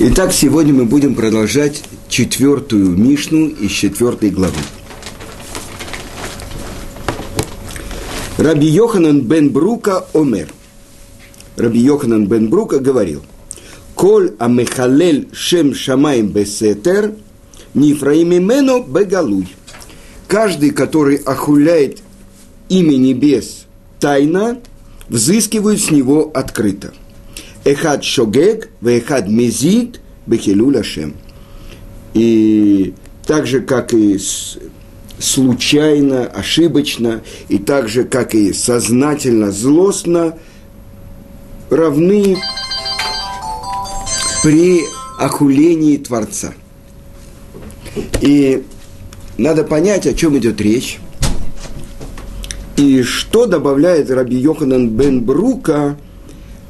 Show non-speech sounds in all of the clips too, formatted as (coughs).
Итак, сегодня мы будем продолжать четвертую Мишну из четвертой главы. Раби Йоханан бен Брука омер. Раби Йоханан бен Брука говорил, «Коль амехалель шем шамаем бесетер, нифраимимено бегалуй». Каждый, который охуляет имя небес тайно, взыскивают с него открыто – Эхад шогег, вехад мезид, бехилю лашем. И так же, как и случайно, ошибочно, и так же, как и сознательно, злостно, равны при охулении Творца. И надо понять, о чем идет речь. И что добавляет Раби Йоханан бен Брука –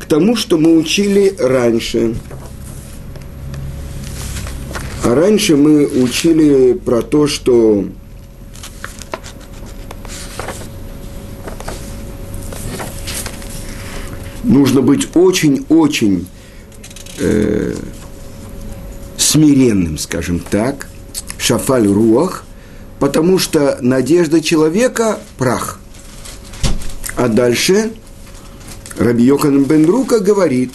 тому, что мы учили раньше. А раньше мы учили про то, что нужно быть очень-очень э, смиренным, скажем так, шафаль руах, потому что надежда человека – прах. А дальше – Раби Йохан бен Рука говорит,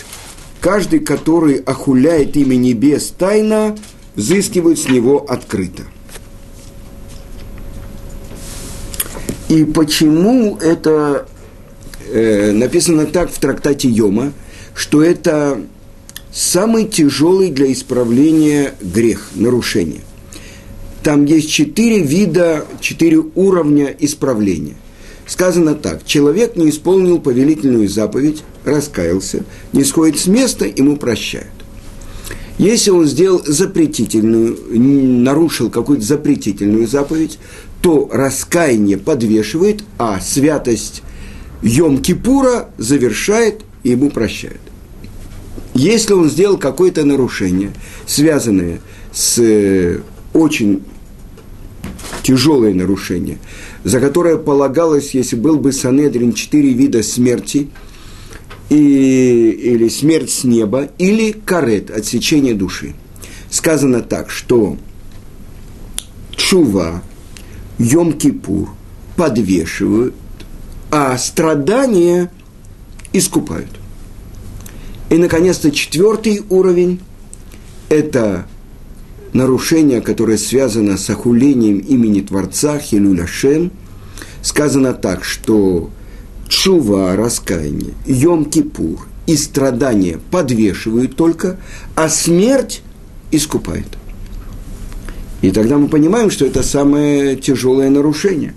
каждый, который охуляет имя небес тайно, взыскивает с него открыто. И почему это э, написано так в трактате Йома, что это самый тяжелый для исправления грех, нарушение. Там есть четыре вида, четыре уровня исправления сказано так. Человек не исполнил повелительную заповедь, раскаялся, не сходит с места, ему прощают. Если он сделал запретительную, нарушил какую-то запретительную заповедь, то раскаяние подвешивает, а святость Йом-Кипура завершает и ему прощают. Если он сделал какое-то нарушение, связанное с э, очень тяжелое нарушение, за которое полагалось, если был бы Санедрин, четыре вида смерти, и, или смерть с неба, или карет, отсечение души. Сказано так, что Чува, Йом-Кипур подвешивают, а страдания искупают. И, наконец-то, четвертый уровень – это нарушение, которое связано с охулением имени Творца Хилюля Шем, сказано так, что чува, раскаяние, Йом-Кипур и страдания подвешивают только, а смерть искупает. И тогда мы понимаем, что это самое тяжелое нарушение.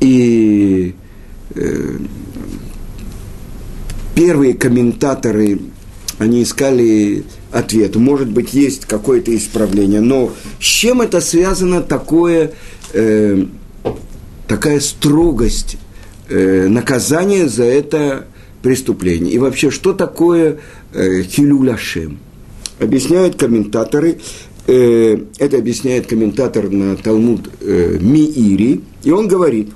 И э, первые комментаторы, они искали ответ. Может быть, есть какое-то исправление, но с чем это связано такое, э, такая строгость э, наказания за это преступление? И вообще, что такое э, хилюляшем? Объясняют комментаторы, э, это объясняет комментатор на Талмуд э, Миири, и он говорит,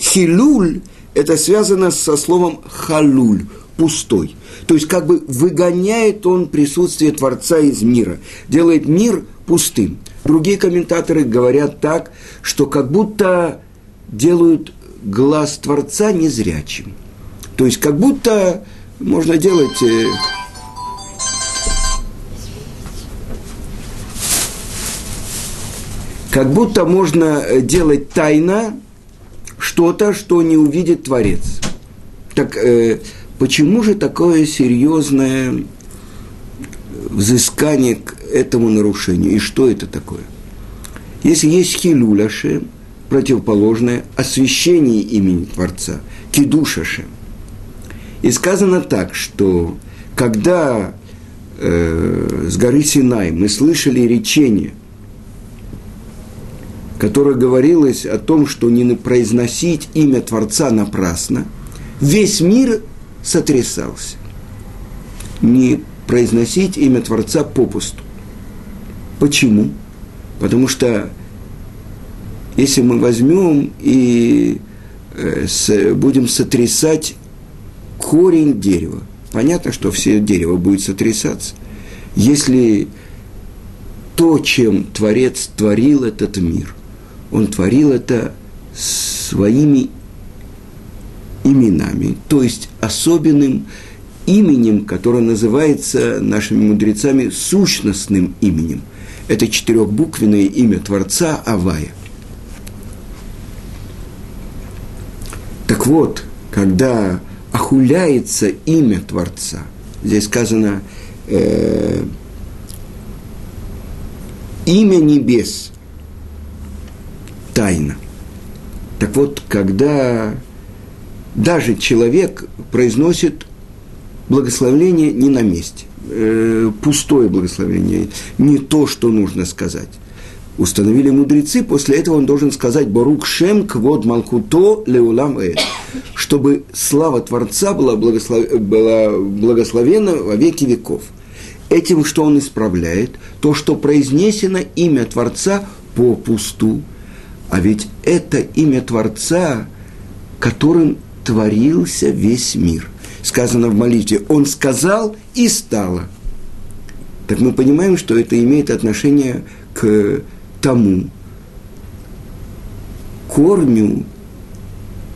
хилюль – это связано со словом халуль, пустой – то есть как бы выгоняет он присутствие Творца из мира, делает мир пустым. Другие комментаторы говорят так, что как будто делают глаз Творца незрячим. То есть как будто можно делать... Э, как будто можно делать тайно что-то, что не увидит Творец. Так э, Почему же такое серьезное взыскание к этому нарушению? И что это такое? Если есть хилуляше, противоположное освящение имени Творца, кидушаше. И сказано так, что когда э, с горы Синай мы слышали речение, которое говорилось о том, что не произносить имя Творца напрасно, весь мир сотрясался. Не произносить имя Творца попусту. Почему? Потому что если мы возьмем и э, будем сотрясать корень дерева, понятно, что все дерево будет сотрясаться. Если то, чем Творец творил этот мир, он творил это своими именами, то есть особенным именем, которое называется нашими мудрецами сущностным именем. Это четырехбуквенное имя Творца Авая. Так вот, когда охуляется имя Творца, здесь сказано э, имя небес, тайна. Так вот, когда даже человек произносит благословление не на месте, э, пустое благословение, не то, что нужно сказать. Установили мудрецы, после этого он должен сказать «Барук шем квод малхуто леулам э», чтобы слава Творца была, благослов... была благословена во веки веков. Этим, что он исправляет, то, что произнесено имя Творца по пусту, а ведь это имя Творца, которым творился весь мир. Сказано в молитве, он сказал и стало. Так мы понимаем, что это имеет отношение к тому корню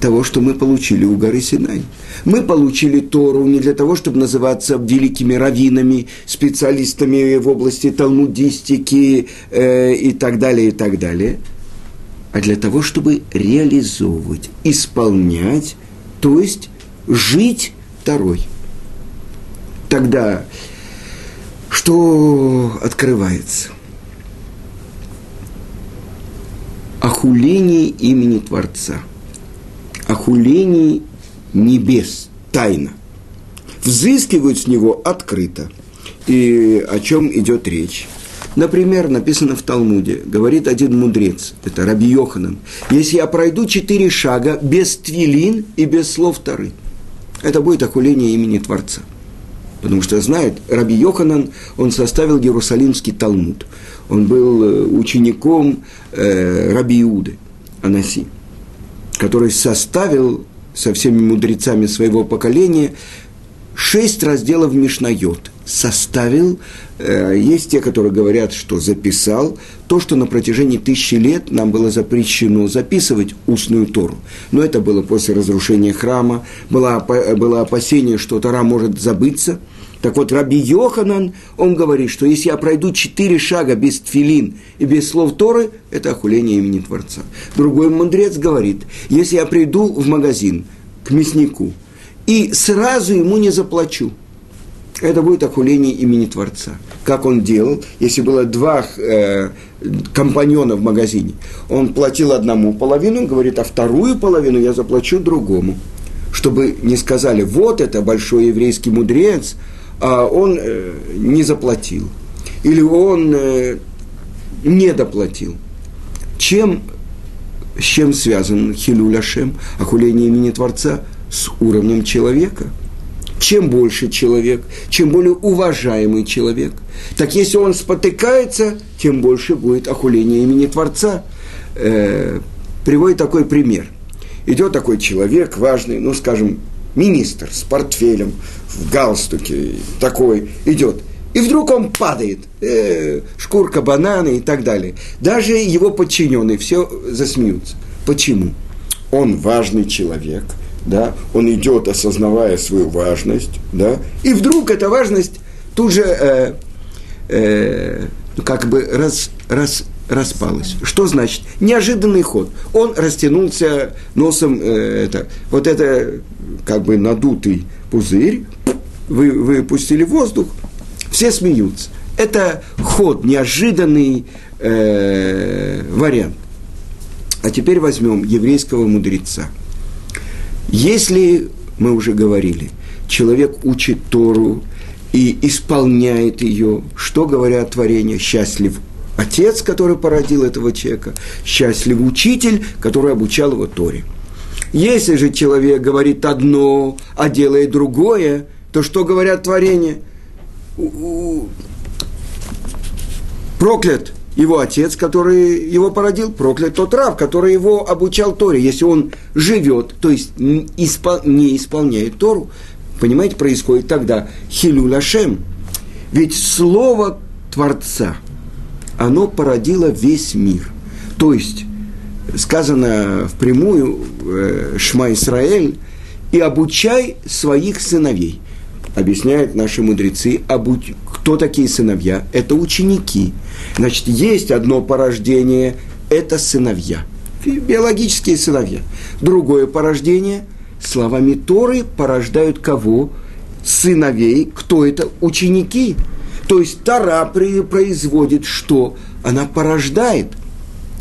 того, что мы получили у горы Синай. Мы получили Тору не для того, чтобы называться великими раввинами, специалистами в области талмудистики э, и так далее, и так далее, а для того, чтобы реализовывать, исполнять то есть жить второй. Тогда что открывается? Охуление имени Творца, охуление небес, тайна. Взыскивают с него открыто. И о чем идет речь? Например, написано в Талмуде, говорит один мудрец, это Раби Йоханан, если я пройду четыре шага без твилин и без слов Тары, это будет охуление имени Творца. Потому что знает, Раби Йоханан, он составил Иерусалимский Талмуд. Он был э, учеником э, Раби Иуды, Анаси, который составил со всеми мудрецами своего поколения шесть разделов Мишнайот. Составил Э, есть те, которые говорят, что записал то, что на протяжении тысячи лет нам было запрещено записывать устную Тору. Но это было после разрушения храма, было, было опасение, что Тора может забыться. Так вот, Раби Йоханан, он говорит, что если я пройду четыре шага без тфилин и без слов Торы, это охуление имени Творца. Другой мудрец говорит, если я приду в магазин к мяснику и сразу ему не заплачу – это будет охуление имени Творца. Как он делал, если было два э, компаньона в магазине, он платил одному половину, говорит, а вторую половину я заплачу другому. Чтобы не сказали, вот это большой еврейский мудрец, а он э, не заплатил. Или он э, не доплатил. Чем, с чем связан Хилюляшем, охуление имени Творца? С уровнем человека – чем больше человек, чем более уважаемый человек, так если он спотыкается, тем больше будет охуление имени Творца. Э, приводит такой пример. Идет такой человек важный, ну, скажем, министр с портфелем, в галстуке, такой, идет. И вдруг он падает, э, шкурка банана и так далее. Даже его подчиненные все засмеются. Почему? Он важный человек – да, он идет, осознавая свою важность, да, и вдруг эта важность тут же э, э, как бы раз, раз, распалась. Что значит? Неожиданный ход. Он растянулся носом, э, это, вот это как бы надутый пузырь, вы выпустили воздух, все смеются. Это ход, неожиданный э, вариант. А теперь возьмем еврейского мудреца – если, мы уже говорили, человек учит Тору и исполняет ее, что говорят творения, счастлив отец, который породил этого человека, счастлив учитель, который обучал его Торе. Если же человек говорит одно, а делает другое, то что говорят творения? Проклят его отец, который его породил, проклят тот раб, который его обучал Торе. Если он живет, то есть не исполняет Тору, понимаете, происходит тогда хилю лашем. Ведь слово Творца, оно породило весь мир. То есть, сказано впрямую э, Шма Исраэль, и обучай своих сыновей. Объясняют наши мудрецы, обуч... кто такие сыновья? Это ученики. Значит, есть одно порождение, это сыновья, биологические сыновья. Другое порождение, словами Торы порождают кого? Сыновей. Кто это? Ученики. То есть Тора производит что? Она порождает.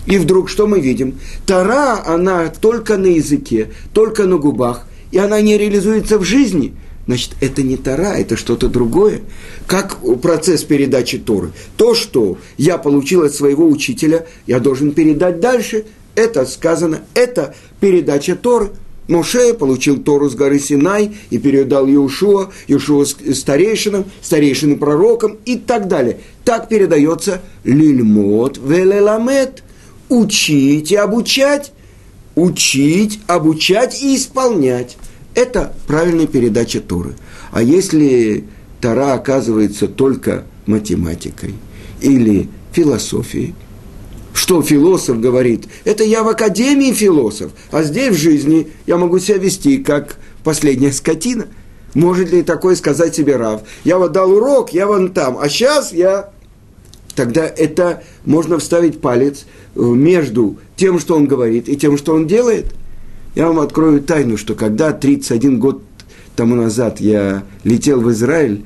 И вдруг что мы видим? Тора, она только на языке, только на губах, и она не реализуется в жизни – значит, это не Тора, это что-то другое. Как процесс передачи Торы. То, что я получил от своего учителя, я должен передать дальше. Это сказано, это передача Торы. Моше получил Тору с горы Синай и передал Иешуа, Иешуа старейшинам, старейшинам пророкам и так далее. Так передается лильмот велеламет. Учить и обучать. Учить, обучать и исполнять. Это правильная передача Торы. А если Тора оказывается только математикой или философией, что философ говорит? Это я в академии философ, а здесь в жизни я могу себя вести как последняя скотина. Может ли такое сказать себе Рав? Я вот дал урок, я вон там, а сейчас я... Тогда это можно вставить палец между тем, что он говорит, и тем, что он делает – я вам открою тайну, что когда 31 год тому назад я летел в Израиль,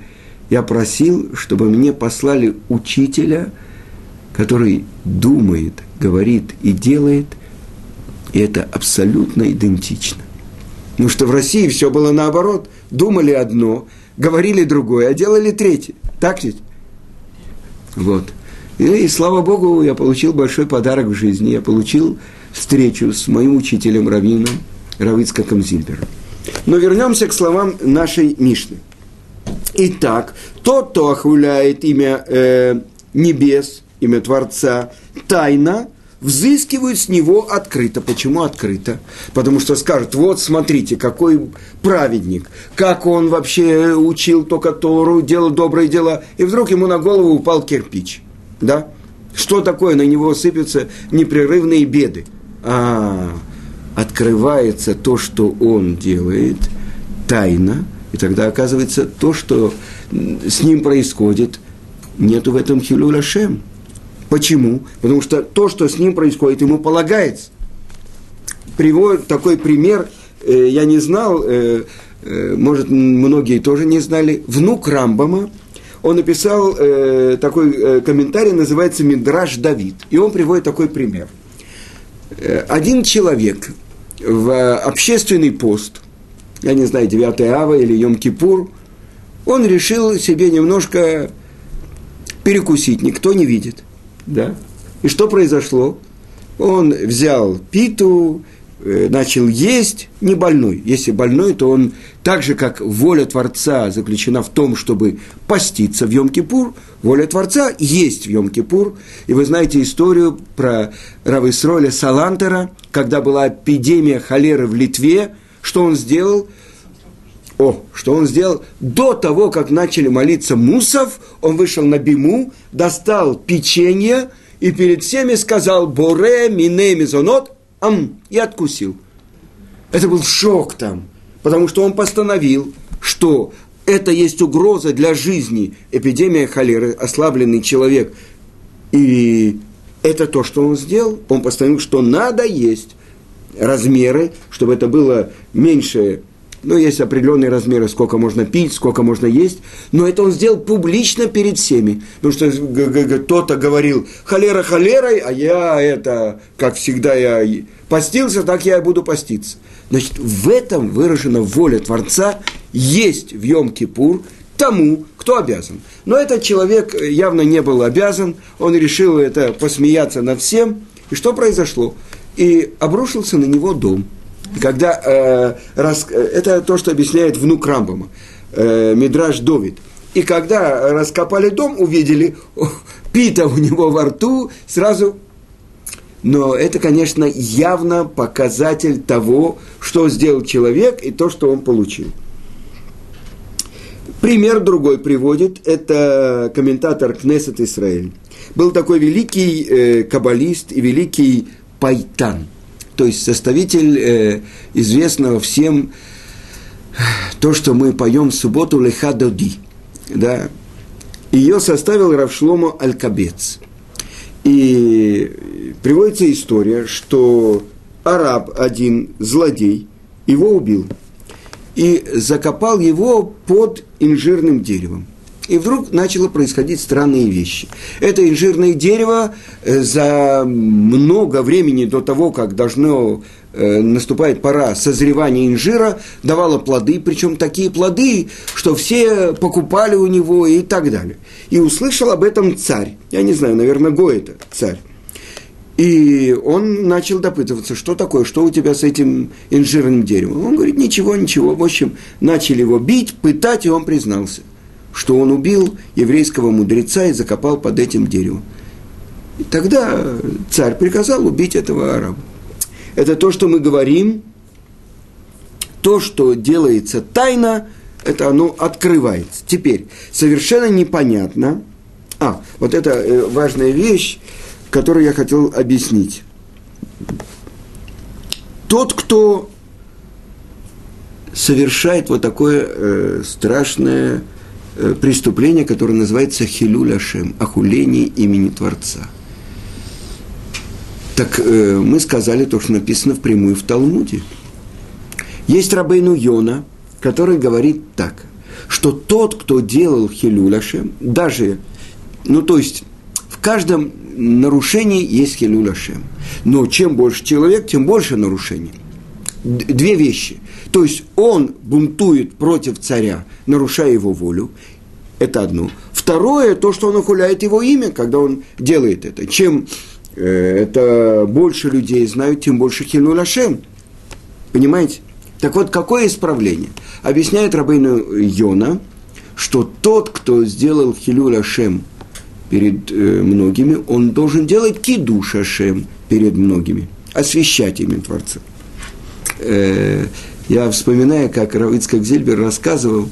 я просил, чтобы мне послали учителя, который думает, говорит и делает, и это абсолютно идентично. Потому что в России все было наоборот. Думали одно, говорили другое, а делали третье. Так ведь? Вот. И, слава Богу, я получил большой подарок в жизни. Я получил встречу с моим учителем Равином, Равицкаком Зильбером. Но вернемся к словам нашей Мишны. Итак, тот, кто охуляет имя э, небес, имя Творца, тайно, взыскивают с него открыто. Почему открыто? Потому что скажут, вот смотрите, какой праведник, как он вообще учил только Тору, делал добрые дела, и вдруг ему на голову упал кирпич. Да? Что такое? На него сыпятся непрерывные беды. А, открывается то, что он делает, тайно, и тогда оказывается то, что с ним происходит, нету в этом хилю лашем. Почему? Потому что то, что с ним происходит, ему полагается. Приводит такой пример, э, я не знал, э, э, может, многие тоже не знали, внук Рамбама, он написал э, такой э, комментарий, называется «Мидраш Давид». И он приводит такой пример – Э, один человек в общественный пост, я не знаю, 9 ава или Йом-Кипур, он решил себе немножко перекусить, никто не видит. Да? И что произошло? Он взял питу, Э, начал есть, не больной. Если больной, то он так же, как воля Творца заключена в том, чтобы поститься в Йом-Кипур, воля Творца есть в Йом-Кипур. И вы знаете историю про Рависроля Салантера, когда была эпидемия холеры в Литве, что он сделал? О, что он сделал? До того, как начали молиться мусов, он вышел на биму, достал печенье и перед всеми сказал «Боре мине мизонот» ам, и откусил. Это был шок там, потому что он постановил, что это есть угроза для жизни, эпидемия холеры, ослабленный человек. И это то, что он сделал. Он постановил, что надо есть размеры, чтобы это было меньше ну, есть определенные размеры, сколько можно пить, сколько можно есть, но это он сделал публично перед всеми. Потому что кто-то говорил, холера холерой, а я это, как всегда, я постился, так я и буду поститься. Значит, в этом выражена воля Творца есть в Йом-Кипур тому, кто обязан. Но этот человек явно не был обязан, он решил это посмеяться над всем. И что произошло? И обрушился на него дом – когда э, рас, это то, что объясняет внук Рамбама, э, Мидраж Довид. И когда раскопали дом, увидели пита у него во рту, сразу... Но это, конечно, явно показатель того, что сделал человек и то, что он получил. Пример другой приводит, это комментатор Кнессет Исраэль. Был такой великий э, каббалист и великий Пайтан, то есть составитель э, известного всем то, что мы поем в субботу Леха Доди. Да? Ее составил Равшломо Алькабец. И приводится история, что араб один, злодей, его убил – и закопал его под инжирным деревом. И вдруг начало происходить странные вещи. Это инжирное дерево э, за много времени до того, как должно э, наступает пора созревания инжира, давало плоды, причем такие плоды, что все покупали у него и так далее. И услышал об этом царь. Я не знаю, наверное, Го это царь. И он начал допытываться, что такое, что у тебя с этим инжирным деревом. Он говорит, ничего, ничего. В общем, начали его бить, пытать, и он признался, что он убил еврейского мудреца и закопал под этим деревом. И тогда царь приказал убить этого араба. Это то, что мы говорим, то, что делается тайно, это оно открывается. Теперь, совершенно непонятно, а, вот это э, важная вещь, который я хотел объяснить. Тот, кто совершает вот такое э, страшное преступление, которое называется хилюля шем, охуление имени Творца. Так э, мы сказали то, что написано впрямую в Талмуде. Есть Рабейну Йона, который говорит так, что тот, кто делал хилюля шем, даже, ну то есть в каждом нарушений есть хилюль Ашем. Но чем больше человек, тем больше нарушений. Две вещи. То есть он бунтует против царя, нарушая его волю. Это одно. Второе, то, что он охуляет его имя, когда он делает это. Чем э, это больше людей знают, тем больше хилюль Ашем. Понимаете? Так вот, какое исправление? Объясняет Рабейну Йона, что тот, кто сделал хилюль Ашем перед э, многими, он должен делать кидуш Ашем перед многими, освещать имя Творца. Я вспоминаю, как Равицкак Зельбер рассказывал,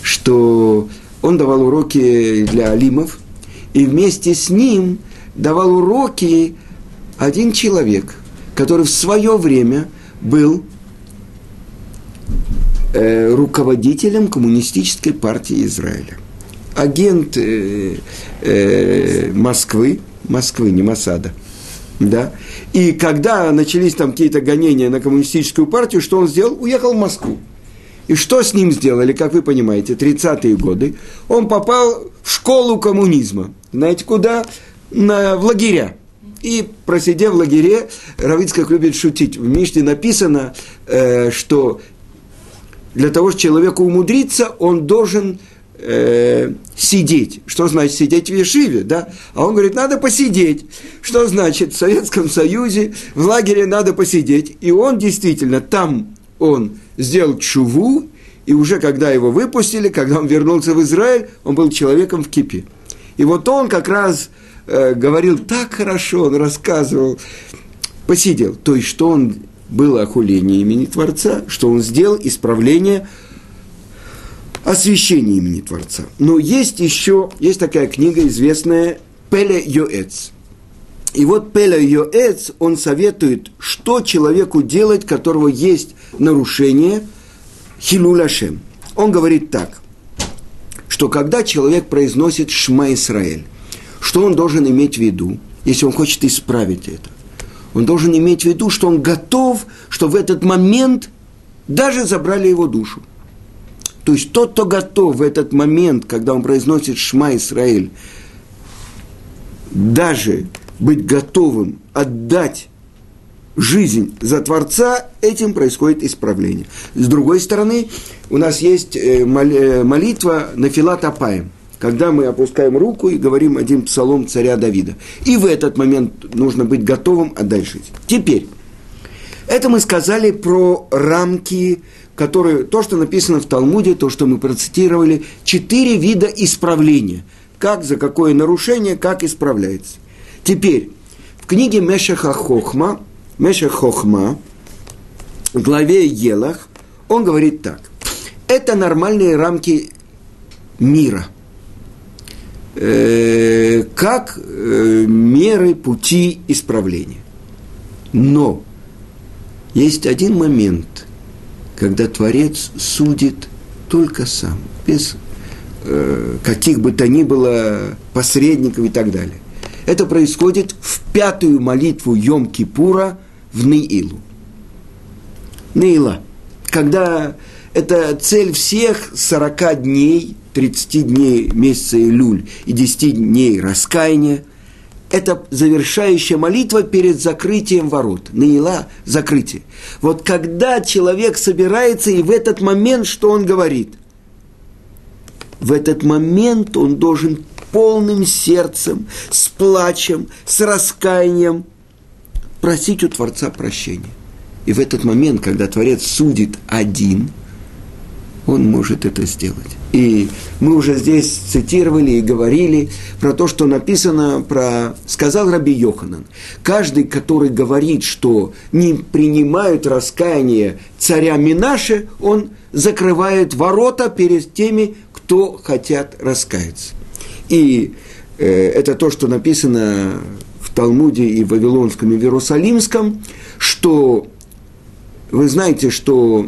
что он давал уроки для алимов, и вместе с ним давал уроки один человек, который в свое время был э, руководителем коммунистической партии Израиля – агент э, э, Москвы, Москвы, не Масада, да, и когда начались там какие-то гонения на коммунистическую партию, что он сделал? Уехал в Москву. И что с ним сделали, как вы понимаете, 30-е годы? Он попал в школу коммунизма. Знаете, куда? На, в лагеря. И просидев в лагере, Равицкак любит шутить. В Мишне написано, э, что для того, чтобы человеку умудриться, он должен э, сидеть. Что значит сидеть в Ешиве, да? А он говорит, надо посидеть. Что значит в Советском Союзе в лагере надо посидеть. И он действительно там, он сделал чуву, и уже когда его выпустили, когда он вернулся в Израиль, он был человеком в кипе. И вот он как раз э, говорил так хорошо, он рассказывал, посидел. То есть, что он было охуление имени Творца, что он сделал исправление – освящение имени Творца. Но есть еще, есть такая книга известная Пеле Йоэц. И вот Пеле Йоэц, он советует, что человеку делать, которого есть нарушение Хилуляшем. Он говорит так, что когда человек произносит Шма Исраэль, что он должен иметь в виду, если он хочет исправить это? Он должен иметь в виду, что он готов, что в этот момент даже забрали его душу. То есть тот, кто готов в этот момент, когда он произносит Шма Исраэль, даже быть готовым отдать жизнь за Творца, этим происходит исправление. С другой стороны, у нас есть э, э, молитва на Филат Апаем, когда мы опускаем руку и говорим один псалом царя Давида. И в этот момент нужно быть готовым отдать жизнь. Теперь, это мы сказали про рамки которые, то, что написано в Талмуде, то, что мы процитировали, четыре вида исправления. Как, за какое нарушение, как исправляется. Теперь, в книге Мешаха Хохма, Мешах Хохма, в главе Елах, он говорит так. Это нормальные рамки мира, э, как э, меры пути исправления. Но есть один момент, когда Творец судит только сам, без э, каких бы то ни было посредников и так далее. Это происходит в пятую молитву Йом-Кипура в Неилу. Неила. Когда это цель всех 40 дней, 30 дней месяца Илюль и 10 дней раскаяния. Это завершающая молитва перед закрытием ворот. Наила – закрытие. Вот когда человек собирается, и в этот момент, что он говорит? В этот момент он должен полным сердцем, с плачем, с раскаянием просить у Творца прощения. И в этот момент, когда Творец судит один, он может это сделать. И мы уже здесь цитировали и говорили про то, что написано про... Сказал Раби Йоханан. Каждый, который говорит, что не принимают раскаяние царя Минаше, он закрывает ворота перед теми, кто хотят раскаяться. И э, это то, что написано в Талмуде и в Вавилонском, и в Иерусалимском, что вы знаете, что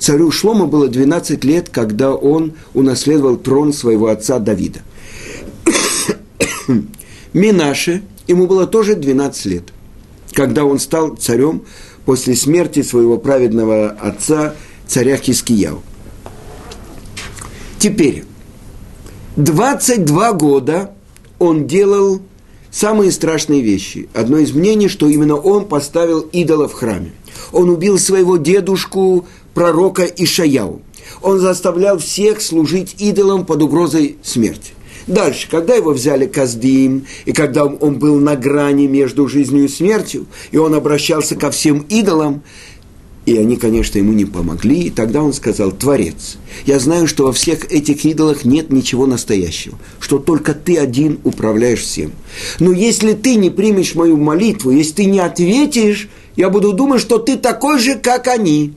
царю Шлома было 12 лет, когда он унаследовал трон своего отца Давида. (coughs) Минаше, ему было тоже 12 лет, когда он стал царем после смерти своего праведного отца, царя Хискияу. Теперь, 22 года он делал самые страшные вещи. Одно из мнений, что именно он поставил идола в храме. Он убил своего дедушку, пророка Ишаяу. Он заставлял всех служить идолам под угрозой смерти. Дальше, когда его взяли Каздим, и когда он был на грани между жизнью и смертью, и он обращался ко всем идолам, и они, конечно, ему не помогли. И тогда он сказал, Творец, я знаю, что во всех этих идолах нет ничего настоящего, что только ты один управляешь всем. Но если ты не примешь мою молитву, если ты не ответишь, я буду думать, что ты такой же, как они.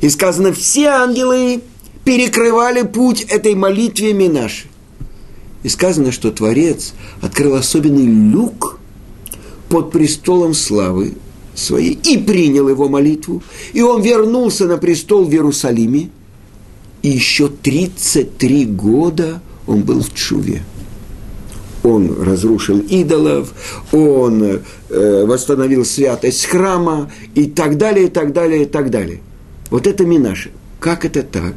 И сказано, все ангелы перекрывали путь этой молитве Минаши. И сказано, что Творец открыл особенный люк под престолом славы, своей и принял его молитву. И он вернулся на престол в Иерусалиме. И еще 33 года он был в Чуве. Он разрушил идолов, он э, восстановил святость храма и так далее, и так далее, и так далее. Вот это Минаши. Как это так?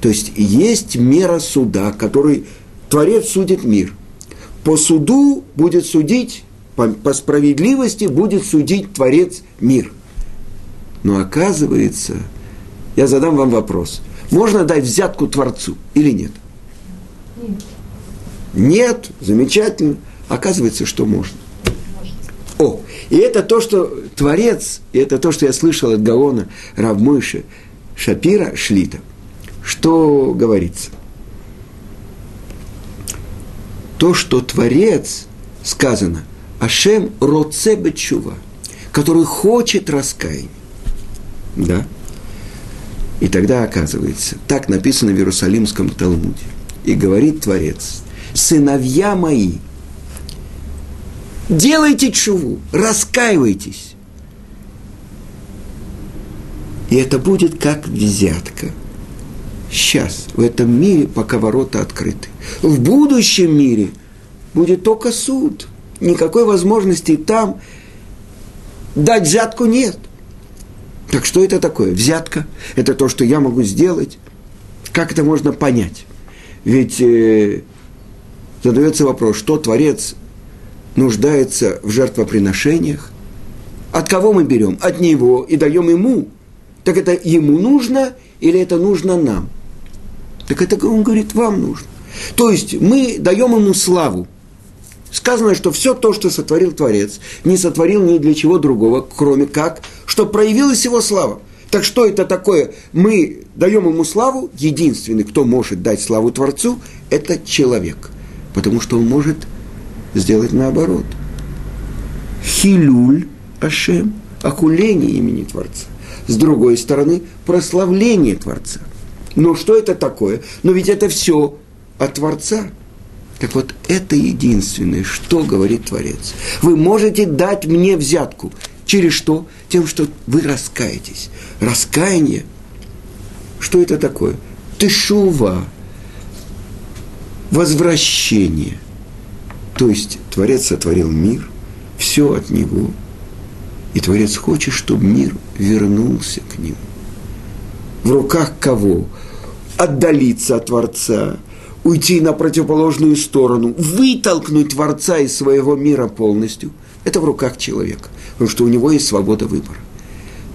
То есть есть мера суда, который Творец судит мир. По суду будет судить по, по справедливости будет судить Творец мир. Но оказывается, я задам вам вопрос. Можно дать взятку Творцу или нет? Нет. Нет, замечательно. Оказывается, что можно. И это то, что Творец, и это то, что я слышал от Гаона Равмойши Шапира Шлита. Что говорится? То, что Творец, сказано, Ашем роце бечува, который хочет раскаяния. Да? И тогда оказывается, так написано в Иерусалимском Талмуде. И говорит Творец, сыновья мои, делайте чуву, раскаивайтесь. И это будет как взятка. Сейчас, в этом мире, пока ворота открыты. В будущем мире будет только суд – никакой возможности там дать взятку нет. Так что это такое? Взятка – это то, что я могу сделать. Как это можно понять? Ведь э, задается вопрос, что Творец нуждается в жертвоприношениях? От кого мы берем? От Него и даем Ему. Так это Ему нужно или это нужно нам? Так это он говорит, вам нужно. То есть мы даем Ему славу – Сказано, что все то, что сотворил Творец, не сотворил ни для чего другого, кроме как, что проявилась его слава. Так что это такое? Мы даем ему славу, единственный, кто может дать славу Творцу, это человек. Потому что он может сделать наоборот. Хилюль Ашем, охуление имени Творца. С другой стороны, прославление Творца. Но что это такое? Но ведь это все от Творца. Так вот, это единственное, что говорит Творец. Вы можете дать мне взятку. Через что? Тем, что вы раскаетесь. Раскаяние. Что это такое? Тышува. Возвращение. То есть Творец сотворил мир, все от Него. И Творец хочет, чтобы мир вернулся к Нему. В руках кого? Отдалиться от Творца, уйти на противоположную сторону, вытолкнуть Творца из своего мира полностью. Это в руках человека, потому что у него есть свобода выбора.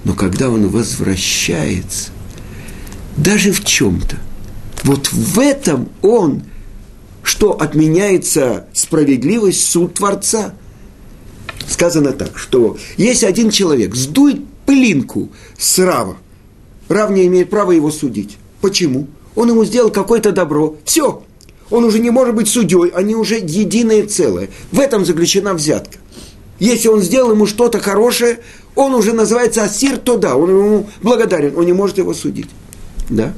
Но когда он возвращается, даже в чем-то, вот в этом он, что отменяется справедливость, суд Творца. Сказано так, что если один человек сдует пылинку с Рава, Рав не имеет права его судить. Почему? Он ему сделал какое-то добро. Все. Он уже не может быть судьей, они уже единое целое. В этом заключена взятка. Если он сделал ему что-то хорошее, он уже называется асир, то да, он ему благодарен, он не может его судить. Да?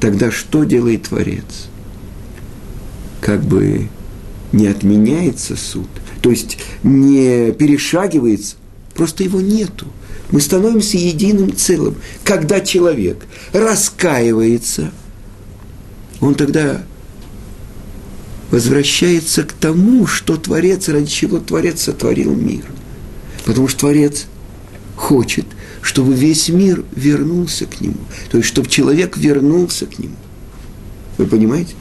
Тогда что делает Творец? Как бы не отменяется суд, то есть не перешагивается, просто его нету. Мы становимся единым целым. Когда человек раскаивается, он тогда возвращается к тому, что Творец, ради чего Творец сотворил мир. Потому что Творец хочет, чтобы весь мир вернулся к нему. То есть, чтобы человек вернулся к нему. Вы понимаете?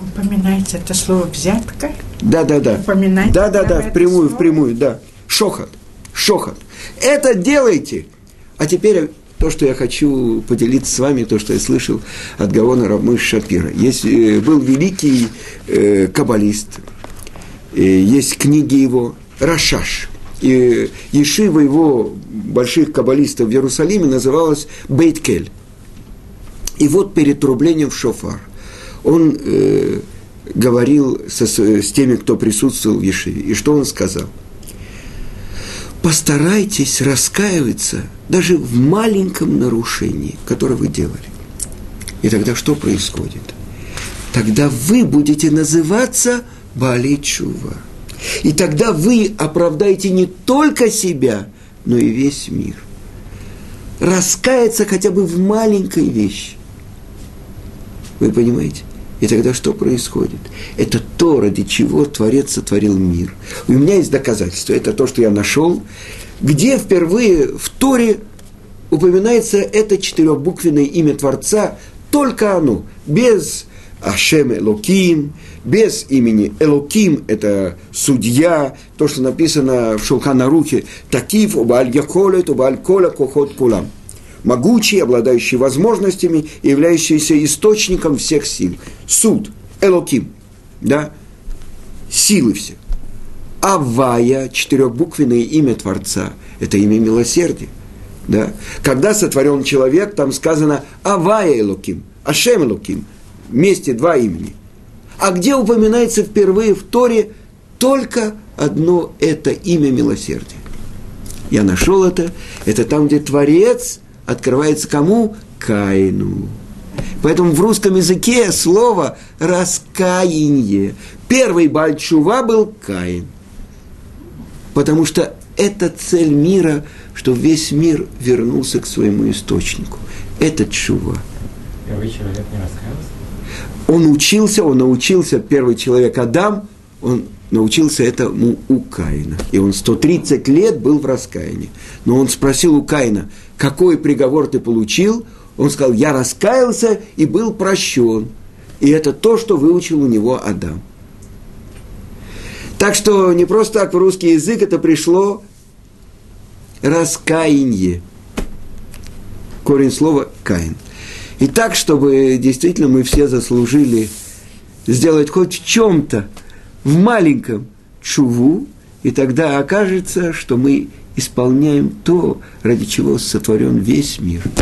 Упоминается это слово «взятка»? Да, да, да. Упоминайте да, да, да, прямо впрямую, это впрямую, да. Шохот, шохот. Это делайте. А теперь то, что я хочу поделиться с вами, то, что я слышал от Гавона Рамыш Шапира. Есть, э, был великий э, каббалист, э, есть книги его «Рашаш». И Ешива его больших каббалистов в Иерусалиме называлась Бейткель. И вот перед трублением в шофар он э, говорил со, с теми, кто присутствовал в Ешиве. И что он сказал? Постарайтесь раскаиваться даже в маленьком нарушении, которое вы делали. И тогда что происходит? Тогда вы будете называться Баличува. И тогда вы оправдаете не только себя, но и весь мир. Раскаяться хотя бы в маленькой вещи. Вы понимаете? И тогда что происходит? Это то, ради чего Творец сотворил мир. У меня есть доказательство. Это то, что я нашел, где впервые в Торе упоминается это четырехбуквенное имя Творца, только оно, без Ашем Элоким, без имени Элоким, это судья, то, что написано в Шулханарухе, Такив, Обаль Яколет, Обаль Кола, Кохот Кулам. Могучий, обладающий возможностями, являющийся источником всех сил. Суд, Элоким, да, силы все. Авая, четырехбуквенное имя Творца, это имя милосердия. Да? Когда сотворен человек, там сказано Авая Элоким, Ашем Элоким, вместе два имени. А где упоминается впервые в Торе только одно это имя милосердия. Я нашел это, это там, где Творец открывается кому? Каину. Поэтому в русском языке слово «раскаяние». Первый Бальчува был Каин. Потому что это цель мира, что весь мир вернулся к своему источнику. Это чува. Первый человек не раскаялся? Он учился, он научился, первый человек Адам, он научился этому у Каина. И он 130 лет был в раскаянии. Но он спросил у Каина, какой приговор ты получил? Он сказал, я раскаялся и был прощен. И это то, что выучил у него Адам. Так что не просто так в русский язык это пришло раскаяние. Корень слова «каин». И так, чтобы действительно мы все заслужили сделать хоть в чем-то, в маленьком чуву, и тогда окажется, что мы исполняем то, ради чего сотворен весь мир –